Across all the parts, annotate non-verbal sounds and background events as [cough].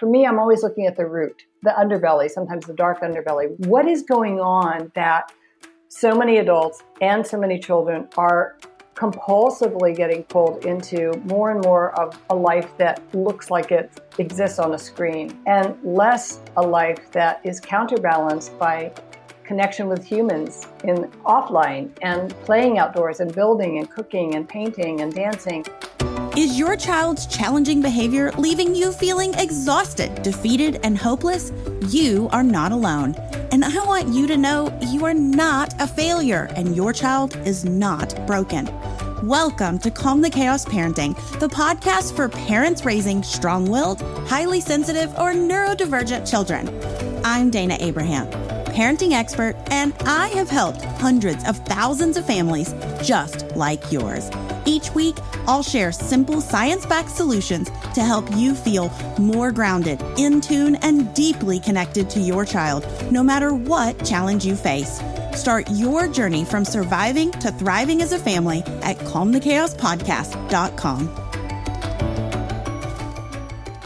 for me, I'm always looking at the root, the underbelly, sometimes the dark underbelly. What is going on that so many adults and so many children are compulsively getting pulled into more and more of a life that looks like it exists on a screen and less a life that is counterbalanced by connection with humans in offline and playing outdoors and building and cooking and painting and dancing. Is your child's challenging behavior leaving you feeling exhausted, defeated, and hopeless? You are not alone. And I want you to know you are not a failure and your child is not broken. Welcome to Calm the Chaos Parenting, the podcast for parents raising strong willed, highly sensitive, or neurodivergent children. I'm Dana Abraham, parenting expert, and I have helped hundreds of thousands of families just like yours. Each week, I'll share simple science backed solutions to help you feel more grounded, in tune, and deeply connected to your child, no matter what challenge you face. Start your journey from surviving to thriving as a family at calmthechaospodcast.com.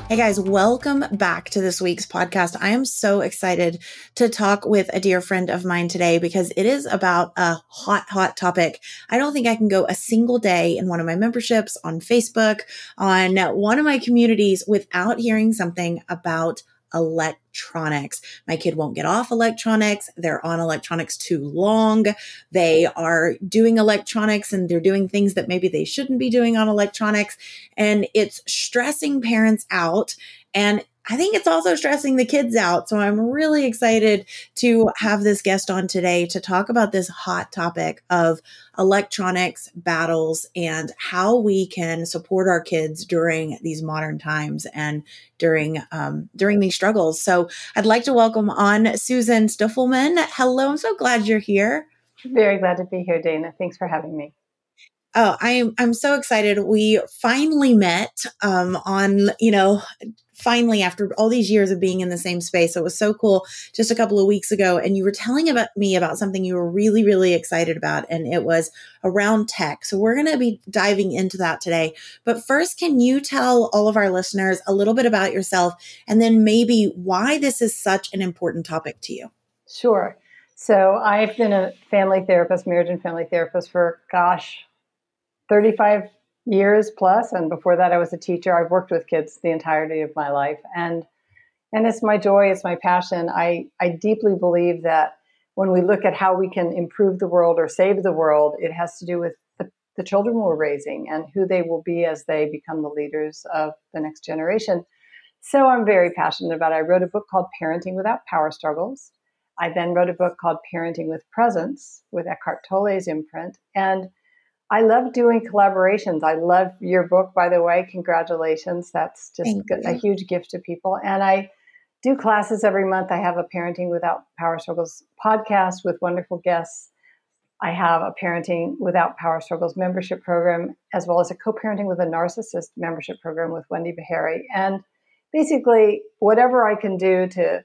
Hey guys, welcome back to this week's podcast. I am so excited to talk with a dear friend of mine today because it is about a hot, hot topic. I don't think I can go a single day in one of my memberships on Facebook, on one of my communities without hearing something about electronics. My kid won't get off electronics. They're on electronics too long. They are doing electronics and they're doing things that maybe they shouldn't be doing on electronics. And it's stressing parents out. And I think it's also stressing the kids out. So I'm really excited to have this guest on today to talk about this hot topic of electronics battles and how we can support our kids during these modern times and during um, during these struggles. So I'd like to welcome on Susan Stiffelman. Hello, I'm so glad you're here. Very glad to be here, Dana. Thanks for having me. Oh, I'm I'm so excited. We finally met um, on you know finally after all these years of being in the same space. It was so cool just a couple of weeks ago. And you were telling about me about something you were really, really excited about, and it was around tech. So we're going to be diving into that today. But first, can you tell all of our listeners a little bit about yourself and then maybe why this is such an important topic to you? Sure. So I've been a family therapist, marriage and family therapist for, gosh, 35 years plus and before that i was a teacher. I've worked with kids the entirety of my life and and it's my joy it's my passion. I i deeply believe that when we look at how we can improve the world or save the world it has to do with the, the children we're raising and who they will be as they become the leaders of the next generation. So i'm very passionate about it. I wrote a book called parenting without power struggles. I then wrote a book called parenting with presence with eckhart tolle's imprint and I love doing collaborations. I love your book, by the way. Congratulations. That's just a huge gift to people. And I do classes every month. I have a Parenting Without Power Struggles podcast with wonderful guests. I have a Parenting Without Power Struggles membership program, as well as a co parenting with a narcissist membership program with Wendy Behary. And basically, whatever I can do to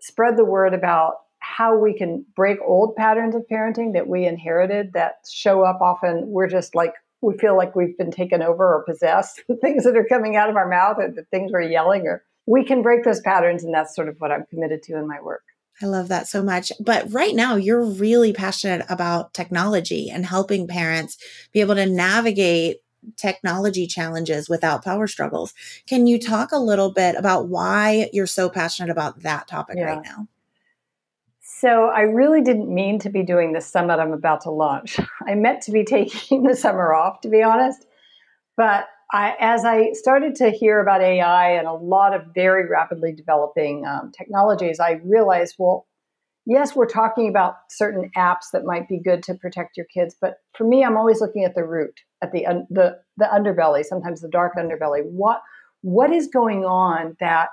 spread the word about how we can break old patterns of parenting that we inherited that show up often we're just like we feel like we've been taken over or possessed [laughs] the things that are coming out of our mouth or the things we're yelling or we can break those patterns and that's sort of what i'm committed to in my work I love that so much. But right now, you're really passionate about technology and helping parents be able to navigate technology challenges without power struggles. Can you talk a little bit about why you're so passionate about that topic yeah. right now? So I really didn't mean to be doing the summit I'm about to launch. [laughs] I meant to be [laughs] taking the summer off, to be honest. But I, as I started to hear about AI and a lot of very rapidly developing um, technologies, I realized, well, yes, we're talking about certain apps that might be good to protect your kids, but for me, I'm always looking at the root, at the the the underbelly, sometimes the dark underbelly. What what is going on that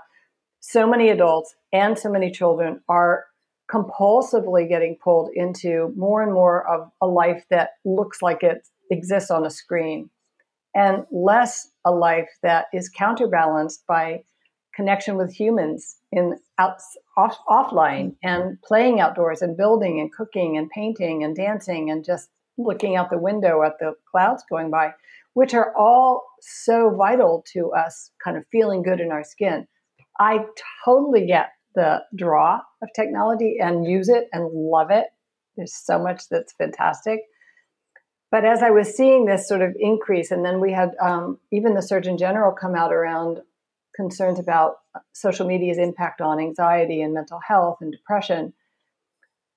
so many adults and so many children are compulsively getting pulled into more and more of a life that looks like it exists on a screen and less a life that is counterbalanced by connection with humans in off, offline and playing outdoors and building and cooking and painting and dancing and just looking out the window at the clouds going by which are all so vital to us kind of feeling good in our skin. I totally get the draw of technology and use it and love it. There's so much that's fantastic. But as I was seeing this sort of increase, and then we had um, even the Surgeon General come out around concerns about social media's impact on anxiety and mental health and depression.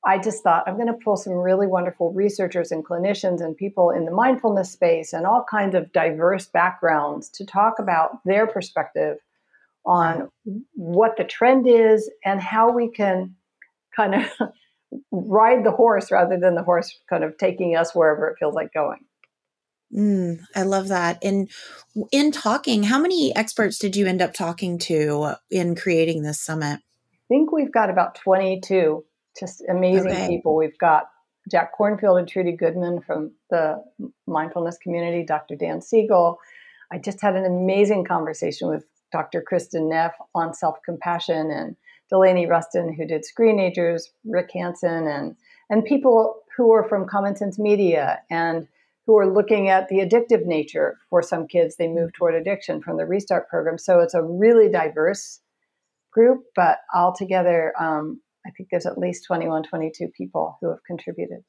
I just thought I'm going to pull some really wonderful researchers and clinicians and people in the mindfulness space and all kinds of diverse backgrounds to talk about their perspective on what the trend is and how we can kind of [laughs] ride the horse rather than the horse kind of taking us wherever it feels like going. Mm, I love that. And in talking, how many experts did you end up talking to in creating this summit? I think we've got about 22 just amazing okay. people. We've got Jack Kornfield and Trudy Goodman from the mindfulness community, Dr. Dan Siegel. I just had an amazing conversation with Dr. Kristin Neff on self compassion and Delaney Ruston, who did Screenagers, Rick Hanson, and, and people who are from Common Sense Media and who are looking at the addictive nature for some kids. They move toward addiction from the Restart program. So it's a really diverse group, but altogether, um, I think there's at least 21, 22 people who have contributed.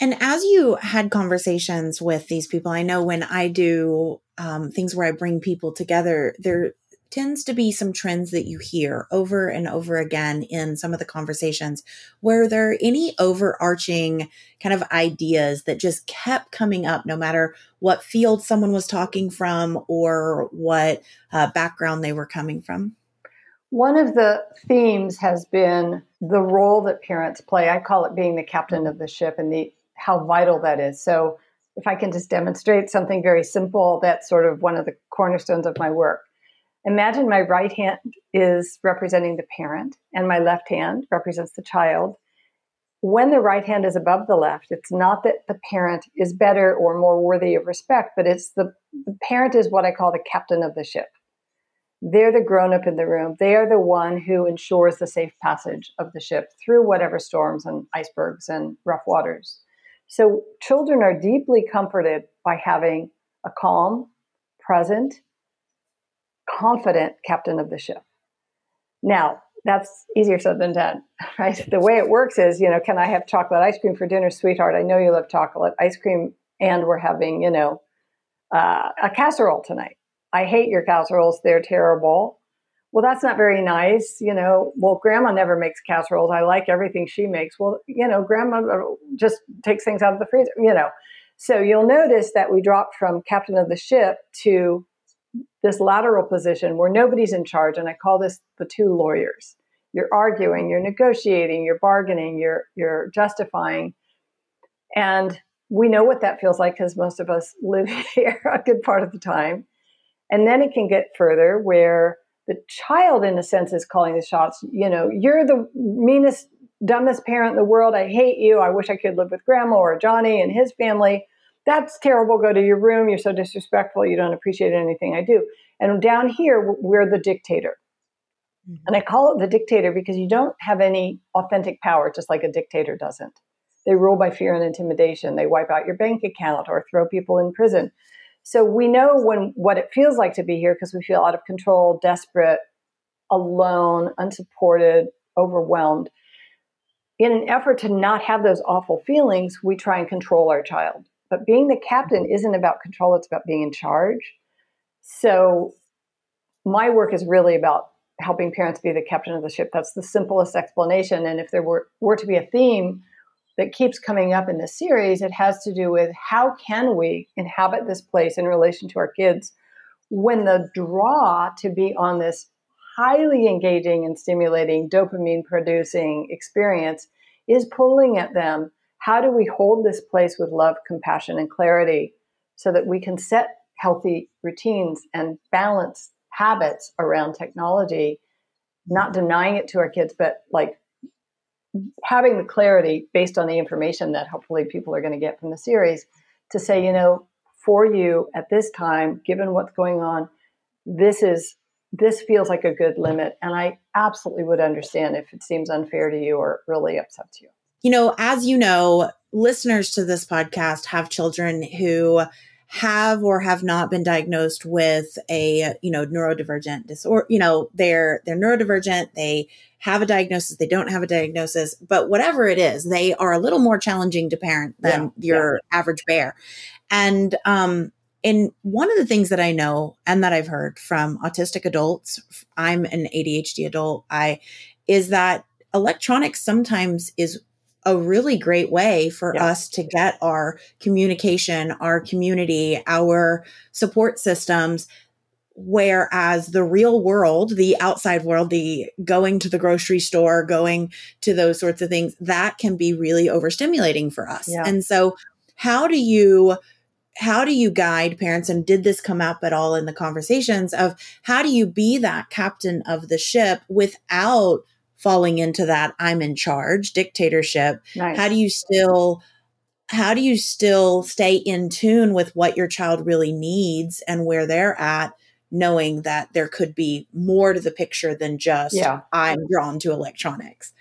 And as you had conversations with these people, I know when I do um, things where I bring people together, there tends to be some trends that you hear over and over again in some of the conversations. Were there any overarching kind of ideas that just kept coming up, no matter what field someone was talking from or what uh, background they were coming from? One of the themes has been the role that parents play. I call it being the captain of the ship and the how vital that is. So, if I can just demonstrate something very simple, that's sort of one of the cornerstones of my work. Imagine my right hand is representing the parent, and my left hand represents the child. When the right hand is above the left, it's not that the parent is better or more worthy of respect, but it's the, the parent is what I call the captain of the ship. They're the grown up in the room. They are the one who ensures the safe passage of the ship through whatever storms and icebergs and rough waters. So children are deeply comforted by having a calm, present, confident captain of the ship. Now, that's easier said than done, [laughs] right? The way it works is, you know, can I have chocolate ice cream for dinner, sweetheart? I know you love chocolate ice cream, and we're having, you know, uh, a casserole tonight. I hate your casseroles, they're terrible. Well, that's not very nice. You know, well, grandma never makes casseroles. I like everything she makes. Well, you know, grandma uh, just takes things out of the freezer, you know. So you'll notice that we dropped from captain of the ship to this lateral position where nobody's in charge. And I call this the two lawyers. You're arguing, you're negotiating, you're bargaining, you're, you're justifying. And we know what that feels like because most of us [laughs] live here a good part of the time. And then it can get further where the child, in a sense, is calling the shots. You know, you're the meanest, dumbest parent in the world. I hate you. I wish I could live with grandma or Johnny and his family. That's terrible. Go to your room. You're so disrespectful. You don't appreciate anything I do. And down here, we're the dictator. Mm-hmm. And I call it the dictator because you don't have any authentic power, just like a dictator doesn't. They rule by fear and intimidation. They wipe out your bank account or throw people in prison. So we know when what it feels like to be here because we feel out of control, desperate, alone, unsupported, overwhelmed. In an effort to not have those awful feelings, we try and control our child. But being the captain isn't about control, it's about being in charge. So my work is really about helping parents be the captain of the ship. That's the simplest explanation. And if there were, were to be a theme that keeps coming up in this series, it has to do with how can we inhabit this place in relation to our kids when the draw to be on this highly engaging and stimulating dopamine producing experience is pulling at them. How do we hold this place with love, compassion, and clarity so that we can set healthy routines and balance habits around technology, not denying it to our kids, but like having the clarity based on the information that hopefully people are going to get from the series to say, you know, for you at this time, given what's going on, this is this feels like a good limit. And I absolutely would understand if it seems unfair to you or really upsets you. You know, as you know, listeners to this podcast have children who have or have not been diagnosed with a you know neurodivergent disorder you know they're they're neurodivergent they have a diagnosis they don't have a diagnosis but whatever it is they are a little more challenging to parent than yeah, your yeah. average bear and um and one of the things that i know and that i've heard from autistic adults i'm an adhd adult i is that electronics sometimes is a really great way for yeah. us to get our communication, our community, our support systems. Whereas the real world, the outside world, the going to the grocery store, going to those sorts of things, that can be really overstimulating for us. Yeah. And so, how do you how do you guide parents and did this come up at all in the conversations of how do you be that captain of the ship without falling into that I'm in charge dictatorship. Nice. How do you still how do you still stay in tune with what your child really needs and where they're at knowing that there could be more to the picture than just yeah. I'm drawn to electronics?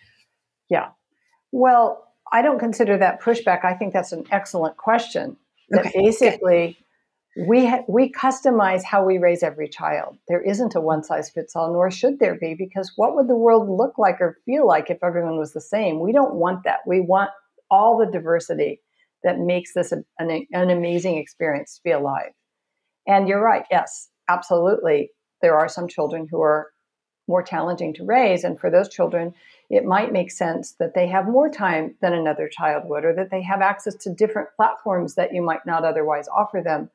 Yeah. Well, I don't consider that pushback. I think that's an excellent question. That okay. basically we ha- we customize how we raise every child. There isn't a one size fits all, nor should there be, because what would the world look like or feel like if everyone was the same? We don't want that. We want all the diversity that makes this a, an, an amazing experience to be alive. And you're right. Yes, absolutely. There are some children who are more challenging to raise, and for those children, it might make sense that they have more time than another child would, or that they have access to different platforms that you might not otherwise offer them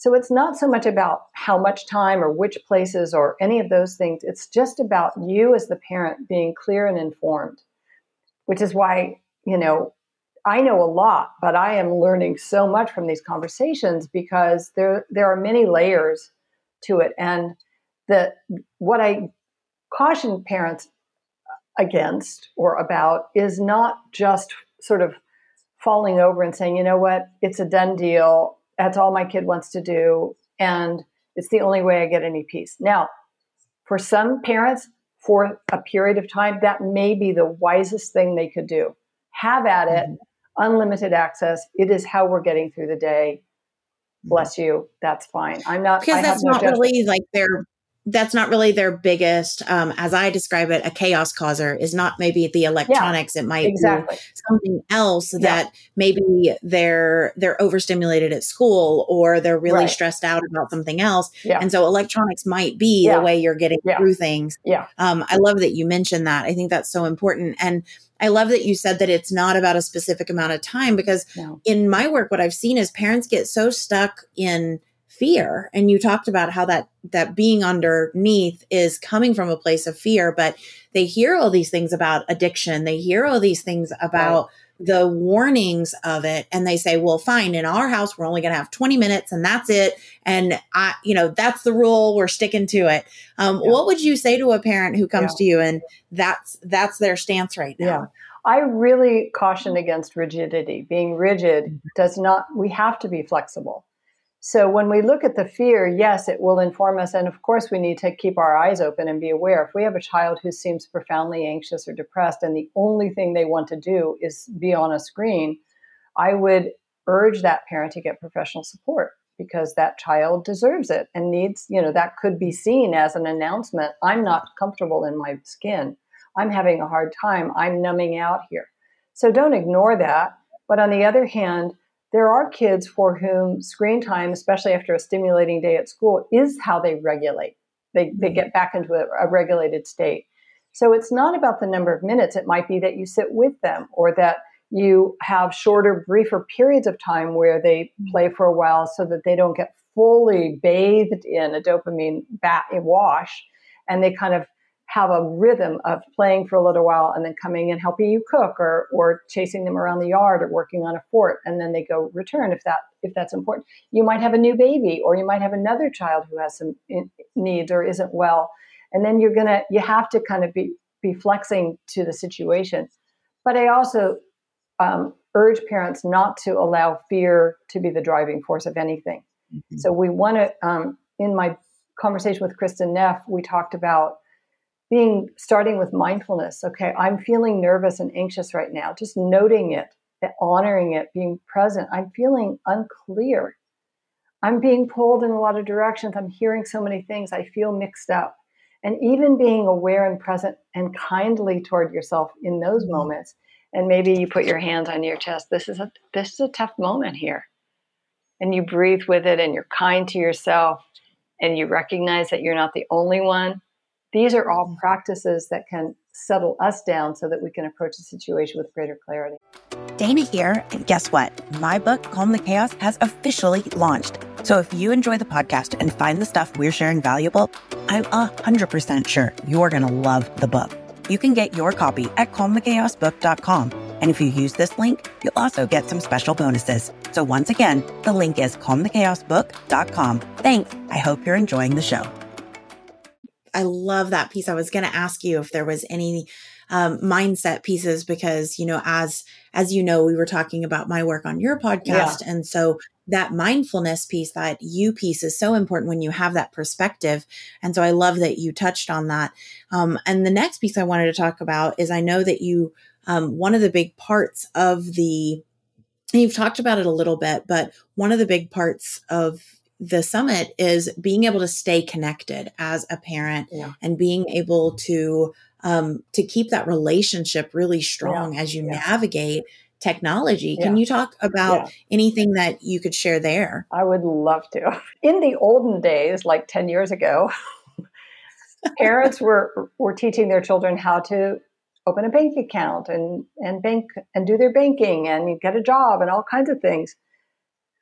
so it's not so much about how much time or which places or any of those things. It's just about you as the parent being clear and informed, which is why, you know, I know a lot, but I am learning so much from these conversations because there there are many layers to it. And the what I caution parents against or about is not just sort of falling over and saying, you know what, it's a done deal that's all my kid wants to do. And it's the only way I get any peace. Now, for some parents, for a period of time, that may be the wisest thing they could do. Have at it, mm-hmm. unlimited access. It is how we're getting through the day. Mm-hmm. Bless you. That's fine. I'm not because that's no not judgment. really like their that's not really their biggest um, as i describe it a chaos causer is not maybe the electronics yeah, it might exactly. be something else yeah. that maybe they're they're overstimulated at school or they're really right. stressed out about something else yeah. and so electronics might be the way you're getting through things yeah um, i love that you mentioned that i think that's so important and I love that you said that it's not about a specific amount of time because no. in my work, what I've seen is parents get so stuck in fear and you talked about how that that being underneath is coming from a place of fear but they hear all these things about addiction they hear all these things about right. the warnings of it and they say well fine in our house we're only going to have 20 minutes and that's it and i you know that's the rule we're sticking to it um, yeah. what would you say to a parent who comes yeah. to you and that's that's their stance right now yeah. I really caution against rigidity. Being rigid mm-hmm. does not, we have to be flexible. So when we look at the fear, yes, it will inform us. And of course, we need to keep our eyes open and be aware. If we have a child who seems profoundly anxious or depressed, and the only thing they want to do is be on a screen, I would urge that parent to get professional support because that child deserves it and needs, you know, that could be seen as an announcement I'm not comfortable in my skin. I'm having a hard time. I'm numbing out here. So don't ignore that. But on the other hand, there are kids for whom screen time, especially after a stimulating day at school, is how they regulate. They, they mm-hmm. get back into a, a regulated state. So it's not about the number of minutes. It might be that you sit with them or that you have shorter, briefer periods of time where they mm-hmm. play for a while so that they don't get fully bathed in a dopamine bat- wash and they kind of have a rhythm of playing for a little while and then coming and helping you cook or or chasing them around the yard or working on a fort and then they go return if that if that's important. You might have a new baby or you might have another child who has some needs or isn't well. And then you're gonna you have to kind of be be flexing to the situation. But i also um, urge parents not to allow fear to be the driving force of anything. Mm-hmm. so we want to um, in my conversation with kristin neff we talked about being starting with mindfulness. Okay, I'm feeling nervous and anxious right now. Just noting it, honoring it, being present. I'm feeling unclear. I'm being pulled in a lot of directions. I'm hearing so many things. I feel mixed up. And even being aware and present and kindly toward yourself in those mm-hmm. moments. And maybe you put your hands on your chest. This is a this is a tough moment here. And you breathe with it and you're kind to yourself and you recognize that you're not the only one. These are all practices that can settle us down so that we can approach the situation with greater clarity. Dana here, and guess what? My book, Calm the Chaos, has officially launched. So if you enjoy the podcast and find the stuff we're sharing valuable, I'm 100% sure you're going to love the book. You can get your copy at calmthechaosbook.com. And if you use this link, you'll also get some special bonuses. So once again, the link is calmthechaosbook.com. Thanks. I hope you're enjoying the show. I love that piece. I was going to ask you if there was any um, mindset pieces because you know as as you know we were talking about my work on your podcast yeah. and so that mindfulness piece that you piece is so important when you have that perspective and so i love that you touched on that um, and the next piece i wanted to talk about is i know that you um, one of the big parts of the you've talked about it a little bit but one of the big parts of the summit is being able to stay connected as a parent yeah. and being able to um, to keep that relationship really strong yeah. as you yeah. navigate technology. Can you talk about anything that you could share there? I would love to. [laughs] In the olden days, like 10 years ago, [laughs] parents were were teaching their children how to open a bank account and and bank and do their banking and get a job and all kinds of things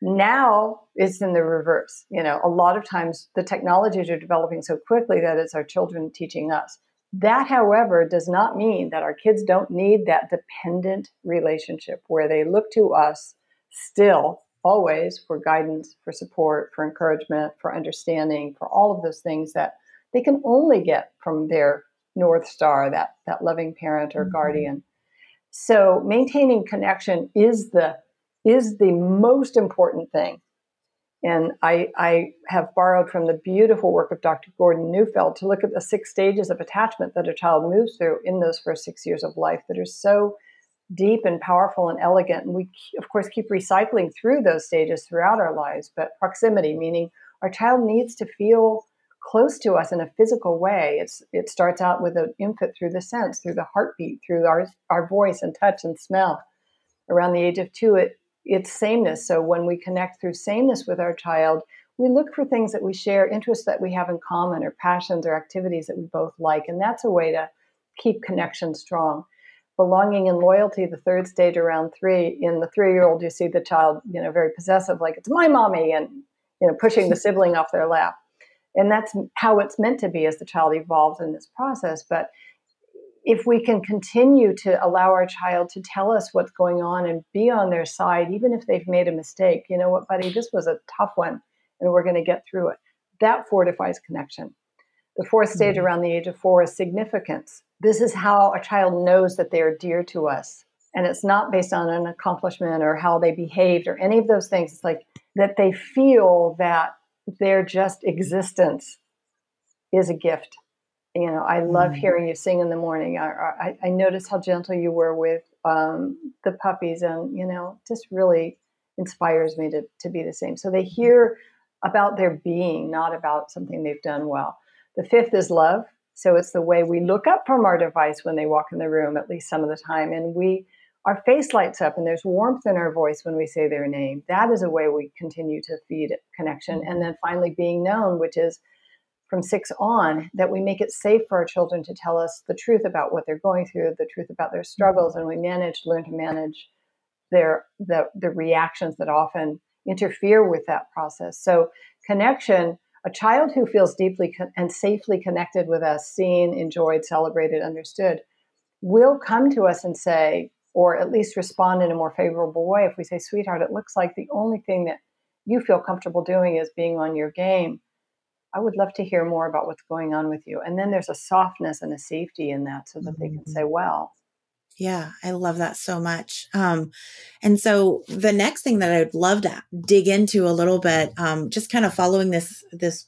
now it's in the reverse. You know, a lot of times the technologies are developing so quickly that it's our children teaching us. That, however, does not mean that our kids don't need that dependent relationship where they look to us still always for guidance, for support, for encouragement, for understanding, for all of those things that they can only get from their North Star, that, that loving parent or mm-hmm. guardian. So maintaining connection is the is the most important thing. And I, I have borrowed from the beautiful work of Dr. Gordon Neufeld to look at the six stages of attachment that a child moves through in those first six years of life that are so deep and powerful and elegant. And we, of course, keep recycling through those stages throughout our lives. But proximity, meaning our child needs to feel close to us in a physical way. It's, it starts out with an input through the sense, through the heartbeat, through our, our voice and touch and smell. Around the age of two, it it's sameness. So when we connect through sameness with our child, we look for things that we share, interests that we have in common, or passions or activities that we both like. And that's a way to keep connection strong. Belonging and loyalty, the third stage around three, in the three year old, you see the child, you know, very possessive, like it's my mommy, and, you know, pushing the sibling off their lap. And that's how it's meant to be as the child evolves in this process. But if we can continue to allow our child to tell us what's going on and be on their side, even if they've made a mistake, you know what, buddy, this was a tough one and we're going to get through it. That fortifies connection. The fourth stage mm-hmm. around the age of four is significance. This is how a child knows that they are dear to us. And it's not based on an accomplishment or how they behaved or any of those things. It's like that they feel that their just existence is a gift you know, I love mm. hearing you sing in the morning. I, I, I notice how gentle you were with um, the puppies, and you know, just really inspires me to to be the same. So they hear about their being, not about something they've done well. The fifth is love. So it's the way we look up from our device when they walk in the room, at least some of the time, and we our face lights up and there's warmth in our voice when we say their name. That is a way we continue to feed connection. And then finally, being known, which is from six on that we make it safe for our children to tell us the truth about what they're going through, the truth about their struggles, mm-hmm. and we manage, learn to manage their the, the reactions that often interfere with that process. So connection, a child who feels deeply con- and safely connected with us, seen, enjoyed, celebrated, understood, will come to us and say, or at least respond in a more favorable way if we say, sweetheart, it looks like the only thing that you feel comfortable doing is being on your game I would love to hear more about what's going on with you. And then there's a softness and a safety in that so that mm-hmm. they can say, mm-hmm. well, yeah, I love that so much. Um, and so the next thing that I'd love to dig into a little bit, um, just kind of following this this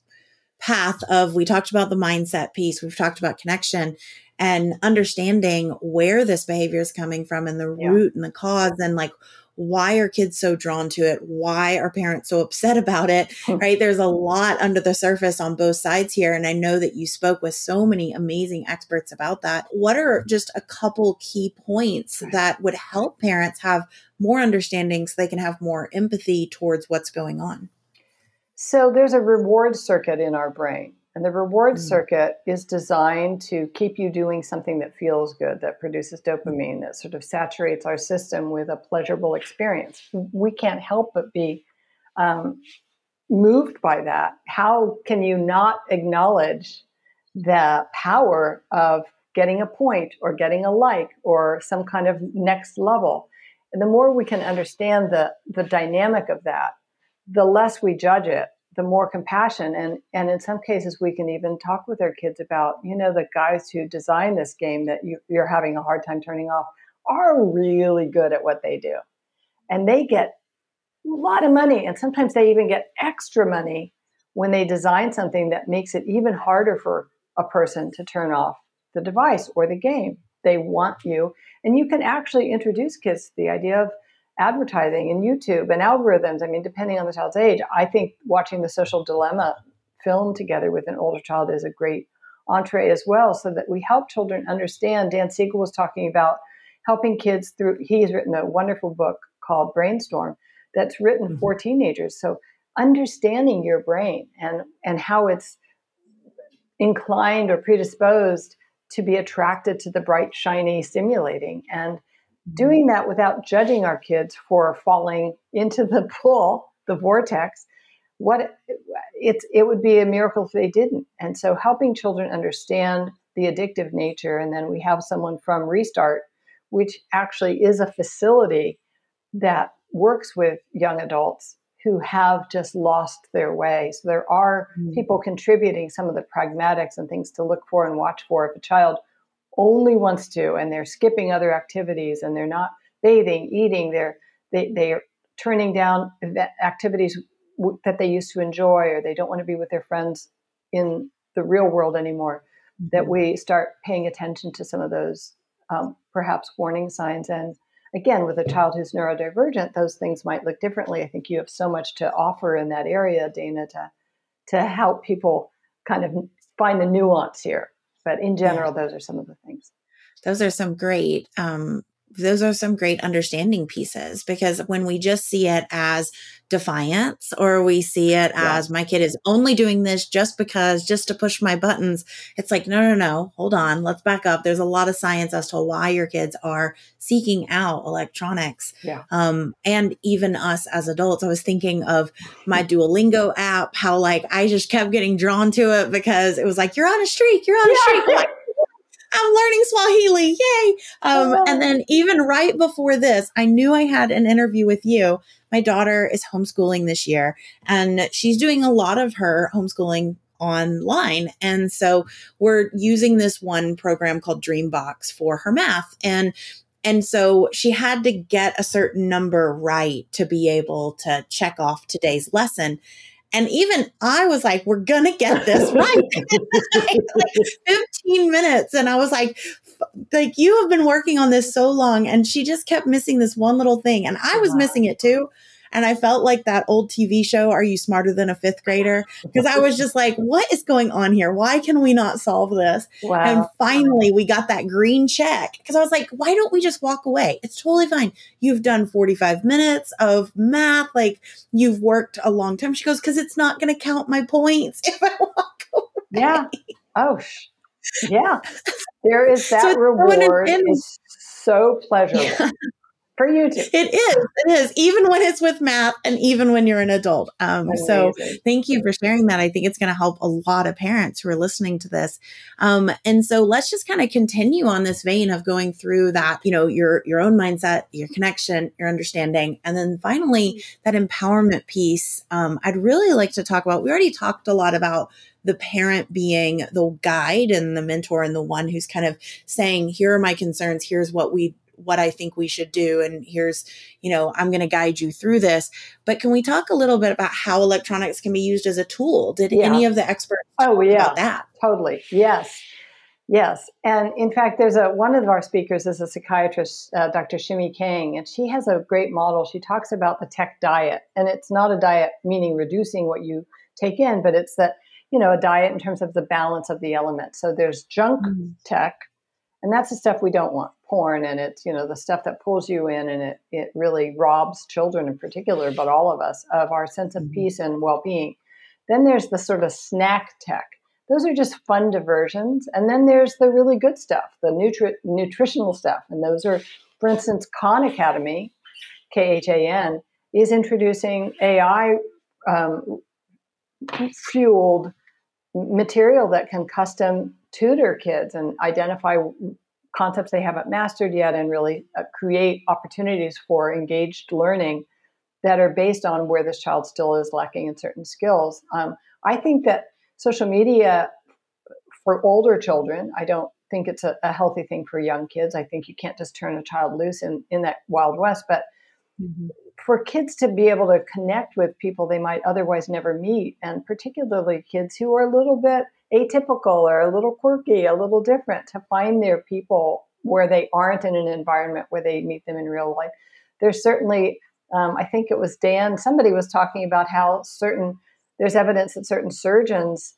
path of we talked about the mindset piece, we've talked about connection and understanding where this behavior is coming from and the yeah. root and the cause and like why are kids so drawn to it? Why are parents so upset about it? Hmm. right? There's a lot under the surface on both sides here. And I know that you spoke with so many amazing experts about that. What are just a couple key points that would help parents have more understanding so they can have more empathy towards what's going on? So there's a reward circuit in our brain. And the reward mm. circuit is designed to keep you doing something that feels good, that produces dopamine, that sort of saturates our system with a pleasurable experience. We can't help but be um, moved by that. How can you not acknowledge the power of getting a point or getting a like or some kind of next level? And the more we can understand the, the dynamic of that, the less we judge it the more compassion and and in some cases we can even talk with our kids about you know the guys who design this game that you, you're having a hard time turning off are really good at what they do. And they get a lot of money and sometimes they even get extra money when they design something that makes it even harder for a person to turn off the device or the game. They want you and you can actually introduce kids to the idea of advertising and YouTube and algorithms. I mean, depending on the child's age, I think watching the social dilemma film together with an older child is a great entree as well, so that we help children understand. Dan Siegel was talking about helping kids through, he's written a wonderful book called Brainstorm that's written mm-hmm. for teenagers. So understanding your brain and, and how it's inclined or predisposed to be attracted to the bright, shiny, stimulating. And doing that without judging our kids for falling into the [laughs] pool, the vortex, what it's it would be a miracle if they didn't. And so helping children understand the addictive nature, and then we have someone from Restart, which actually is a facility that works with young adults who have just lost their way. So there are mm-hmm. people contributing some of the pragmatics and things to look for and watch for if a child only wants to and they're skipping other activities and they're not bathing eating they're they, they're turning down activities that they used to enjoy or they don't want to be with their friends in the real world anymore mm-hmm. that we start paying attention to some of those um, perhaps warning signs. And again with a child who's neurodivergent those things might look differently. I think you have so much to offer in that area dana to to help people kind of find the nuance here but in general, yeah. those are some of the things. Those are some great um, those are some great understanding pieces because when we just see it as defiance or we see it yeah. as my kid is only doing this just because just to push my buttons it's like no no no hold on let's back up there's a lot of science as to why your kids are seeking out electronics yeah. um, and even us as adults i was thinking of my duolingo app how like i just kept getting drawn to it because it was like you're on a streak you're on a streak [laughs] I'm learning Swahili. Yay. Um, oh. And then even right before this, I knew I had an interview with you. My daughter is homeschooling this year and she's doing a lot of her homeschooling online. And so we're using this one program called Dreambox for her math. And and so she had to get a certain number right to be able to check off today's lesson. And even I was like, we're going to get this [laughs] right. [laughs] like 15 minutes. And I was like, like, you have been working on this so long. And she just kept missing this one little thing. And I was wow. missing it too. And I felt like that old TV show, Are You Smarter Than a Fifth Grader? Because I was just like, what is going on here? Why can we not solve this? Wow. And finally, we got that green check because I was like, why don't we just walk away? It's totally fine. You've done 45 minutes of math, like you've worked a long time. She goes, because it's not going to count my points [laughs] if I walk away. Yeah. Oh, yeah. There is that so reward. It's so pleasurable. Yeah for you too. It is. It is. Even when it's with math and even when you're an adult. Um, so thank you for sharing that. I think it's going to help a lot of parents who are listening to this. Um, and so let's just kind of continue on this vein of going through that, you know, your, your own mindset, your connection, your understanding. And then finally, that empowerment piece. Um, I'd really like to talk about, we already talked a lot about the parent being the guide and the mentor and the one who's kind of saying, here are my concerns. Here's what we what I think we should do. And here's, you know, I'm going to guide you through this. But can we talk a little bit about how electronics can be used as a tool? Did yeah. any of the experts oh, yeah, that? Totally. Yes. Yes, and in fact, there's a one of our speakers is a psychiatrist, uh, Dr. Shimi Kang, and she has a great model. She talks about the tech diet, and it's not a diet meaning reducing what you take in, but it's that you know a diet in terms of the balance of the elements. So there's junk mm-hmm. tech, and that's the stuff we don't want. Porn, and it's you know the stuff that pulls you in, and it it really robs children in particular, but all of us of our sense of mm-hmm. peace and well being. Then there's the sort of snack tech those are just fun diversions. And then there's the really good stuff, the nutri- nutritional stuff. And those are, for instance, Khan Academy, K H A N, is introducing AI um, fueled material that can custom tutor kids and identify concepts they haven't mastered yet and really uh, create opportunities for engaged learning that are based on where this child still is lacking in certain skills. Um, I think that social media for older children, I don't think it's a, a, healthy thing for young kids. I think you can't just turn a child loose in, in that wild west. But mm-hmm. For kids to be able to connect with people they might otherwise never meet, and particularly kids who are a little bit atypical or a little quirky, a little different, to find their people where they aren't in an environment where they meet them in real life. There's certainly, um, I think it was Dan, somebody was talking about how certain there's evidence that certain surgeons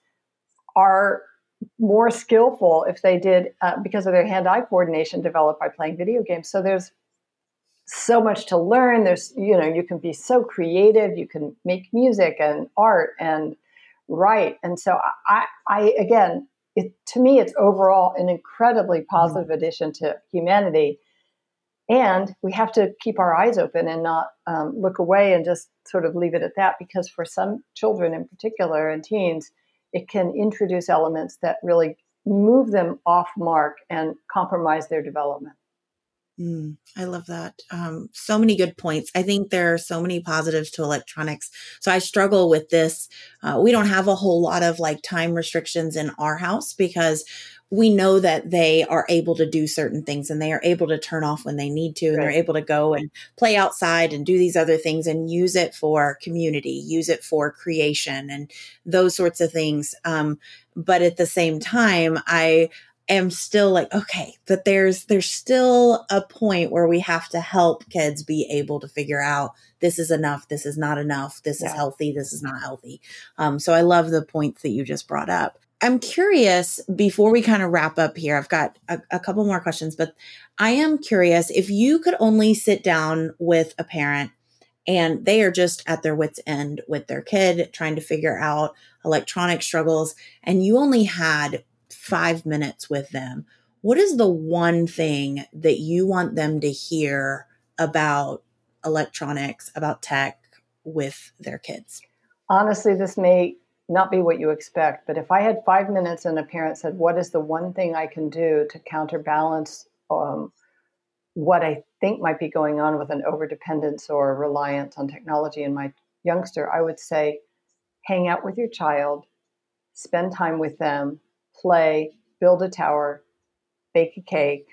are more skillful if they did uh, because of their hand-eye coordination developed by playing video games so there's so much to learn there's you know you can be so creative you can make music and art and write and so i i again it, to me it's overall an incredibly mm-hmm. positive mm-hmm. addition to humanity and we have to keep our eyes open and not um, look away and just sort of leave it at that because for some children in particular and teens, it can introduce elements that really move them off mark and compromise their development. Mm, I love that. Um, so many good points. I think there are so many positives to electronics. So I struggle with this. Uh, we don't have a whole lot of like time restrictions in our house because we know that they are able to do certain things and they are able to turn off when they need to and right. they're able to go and play outside and do these other things and use it for community use it for creation and those sorts of things um, but at the same time i am still like okay but there's there's still a point where we have to help kids be able to figure out this is enough this is not enough this yeah. is healthy this is not healthy um, so i love the points that you just brought up I'm curious before we kind of wrap up here. I've got a, a, couple more questions, but I am curious if you could only sit down with a parent and they are just at their wits' end with their kid trying to figure out electronic struggles, and you only had five minutes with them. What is the one thing that you want them to hear about electronics, about tech with their kids? Honestly, this may not be what you expect. But if I had five minutes and a parent said, What is the one thing I can do to counterbalance um, what I think might be going on with an overdependence or reliance on technology in my youngster, I would say, hang out with your child, spend time with them, play, build a tower, bake a cake,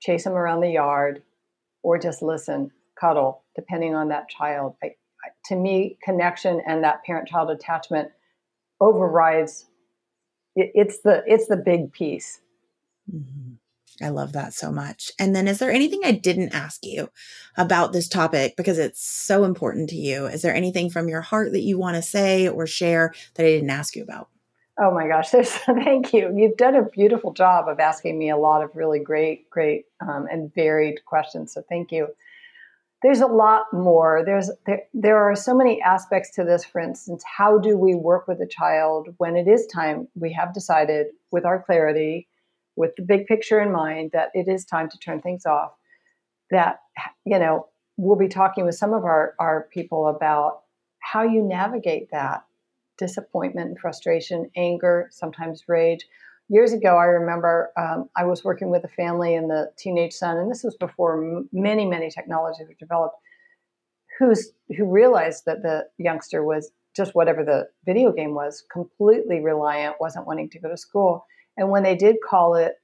chase them around the yard, or just listen, cuddle, depending on that child. I, to me, connection and that parent child attachment overrides it, it's the it's the big piece. Mm-hmm. i love that so much. And then is there anything i didn't ask you about this topic? Because it's so important to you. Is there anything from your heart that you want to say or share that i didn't ask you about oh my gosh [laughs] thank you you've done a beautiful job of asking me a lot of really great great um, and varied questions so thank you there's a lot more. There's there, there are so many aspects to this. For instance, how do we work with a child when it is time? We have decided with our clarity, with the big picture in mind, that it is time to turn things off. That you know, we'll be talking with some of our our people about how you navigate that disappointment and frustration, anger, sometimes rage years ago, I remember um, I was working with a family and the teenage son, and this was before m- many, many technologies were developed, who's who realized that the youngster was just whatever the video game was, completely reliant, wasn't wanting to go to school. And when they did call it,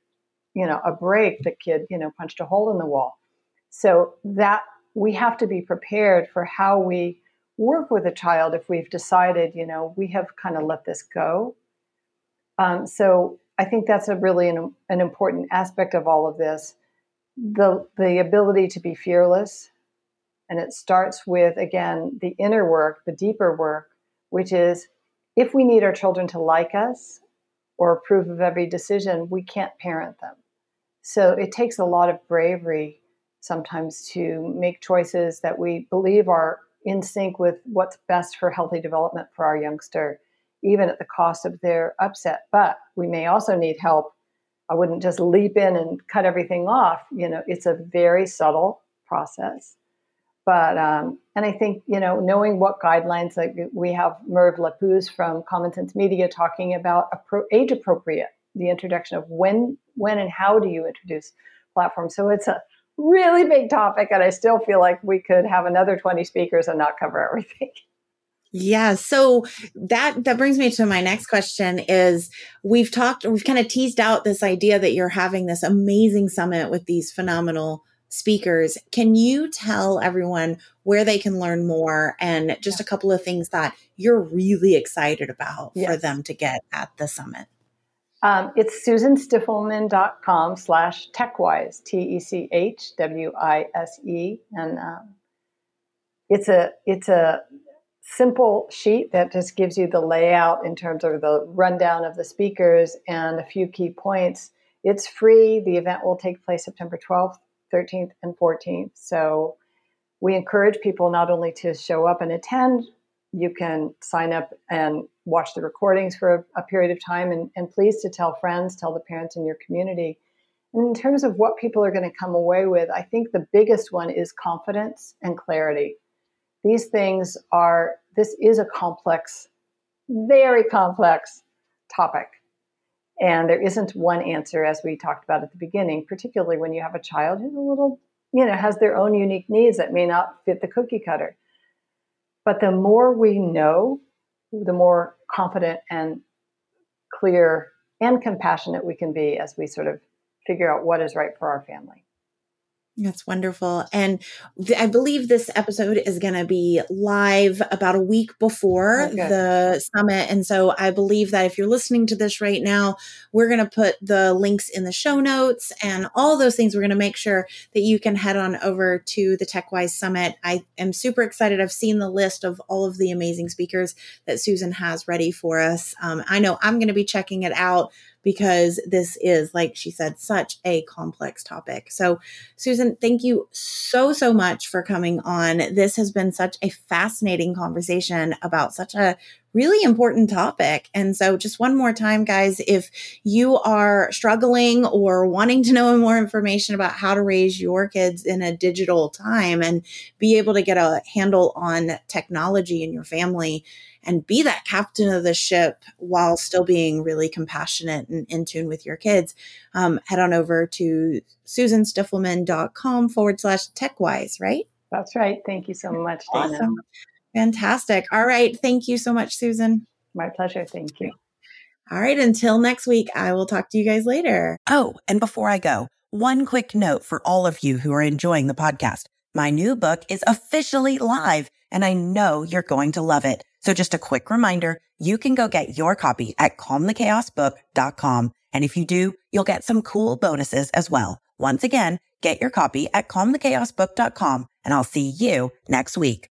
you know, a break, the kid, you know, punched a hole in the wall. So that we have to be prepared for how we work with a child if we've decided, you know, we have kind of let this go. Um, so I think that's a really an, an important aspect of all of this. The the ability to be fearless, and it starts with again the inner work, the deeper work, which is if we need our children to like us or approve of every decision, we can't parent them. So it takes a lot of bravery sometimes to make choices that we believe are in sync with what's best for healthy development for our youngster, even at the cost of their upset. But we may also need help. I wouldn't just leap in and cut everything off. You know, it's a very subtle process. But um, and I think you know knowing what guidelines like we have Merve Lapus from Common Sense Media talking about age appropriate the introduction of when when and how do you introduce platforms. So it's a really big topic, and I still feel like we could have another 20 speakers and not cover everything. [laughs] Yeah. So that that brings me to my next question is we've talked we've kind of teased out this idea that you're having this amazing summit with these phenomenal speakers. Can you tell everyone where they can learn more and just a couple of things that you're really excited about yes. for them to get at the summit? Um, it's susanstiffelman.com slash techwise, T-E-C-H-W-I-S-E. And um, it's a, it's a simple sheet that just gives you the layout in terms of the rundown of the speakers and a few key points. It's free. The event will take place September 12th, 13th, and 14th. So we encourage people not only to show up and attend, you can sign up and watch the recordings for a, a period of time and, and please to tell friends tell the parents in your community. And in terms of what people are going to come away with i think the biggest one is confidence and clarity. These things are this is a complex very complex topic. And there isn't one answer as we talked about at the beginning particularly when you have a child who's a little you know has their own unique needs that may not fit the cookie cutter but the more we know, the more confident and clear and compassionate we can be as we sort of figure out what is right for our family. That's wonderful. And th- I believe this episode is going to be live about a week before okay. the summit. And so I believe that if you're listening to this right now, we're going to put the links in the show notes and all those things. We're going to make sure that you can head on over to the TechWise Summit. I am super excited. I've seen the list of all of the amazing speakers that Susan has ready for us. Um, I know I'm going to be checking it out because this is, like she said, such a complex topic. So, Susan, thank you so, so much for coming on. This has been such a fascinating conversation about such a really important topic. And so, just one more time, guys, if you are struggling or wanting to know [laughs] more information about how to raise your kids in a digital time and be able to get a handle on technology in your family, and be that captain of the ship while still being really compassionate and in tune with your kids, um, head on over to susanstiffelman.com forward slash techwise, right? That's right. Thank you so much, Dana. Awesome. Fantastic. All right. Thank you so much, Susan. My pleasure. Thank you. All right. Until next week, I will talk to you guys later. Oh, and before I go, one quick note for all of you who are enjoying the podcast. My new book is officially live and I know you're going to love it. So just a quick reminder, you can go get your copy at calmthechaosbook.com. And if you do, you'll get some cool bonuses as well. Once again, get your copy at calmthechaosbook.com and I'll see you next week.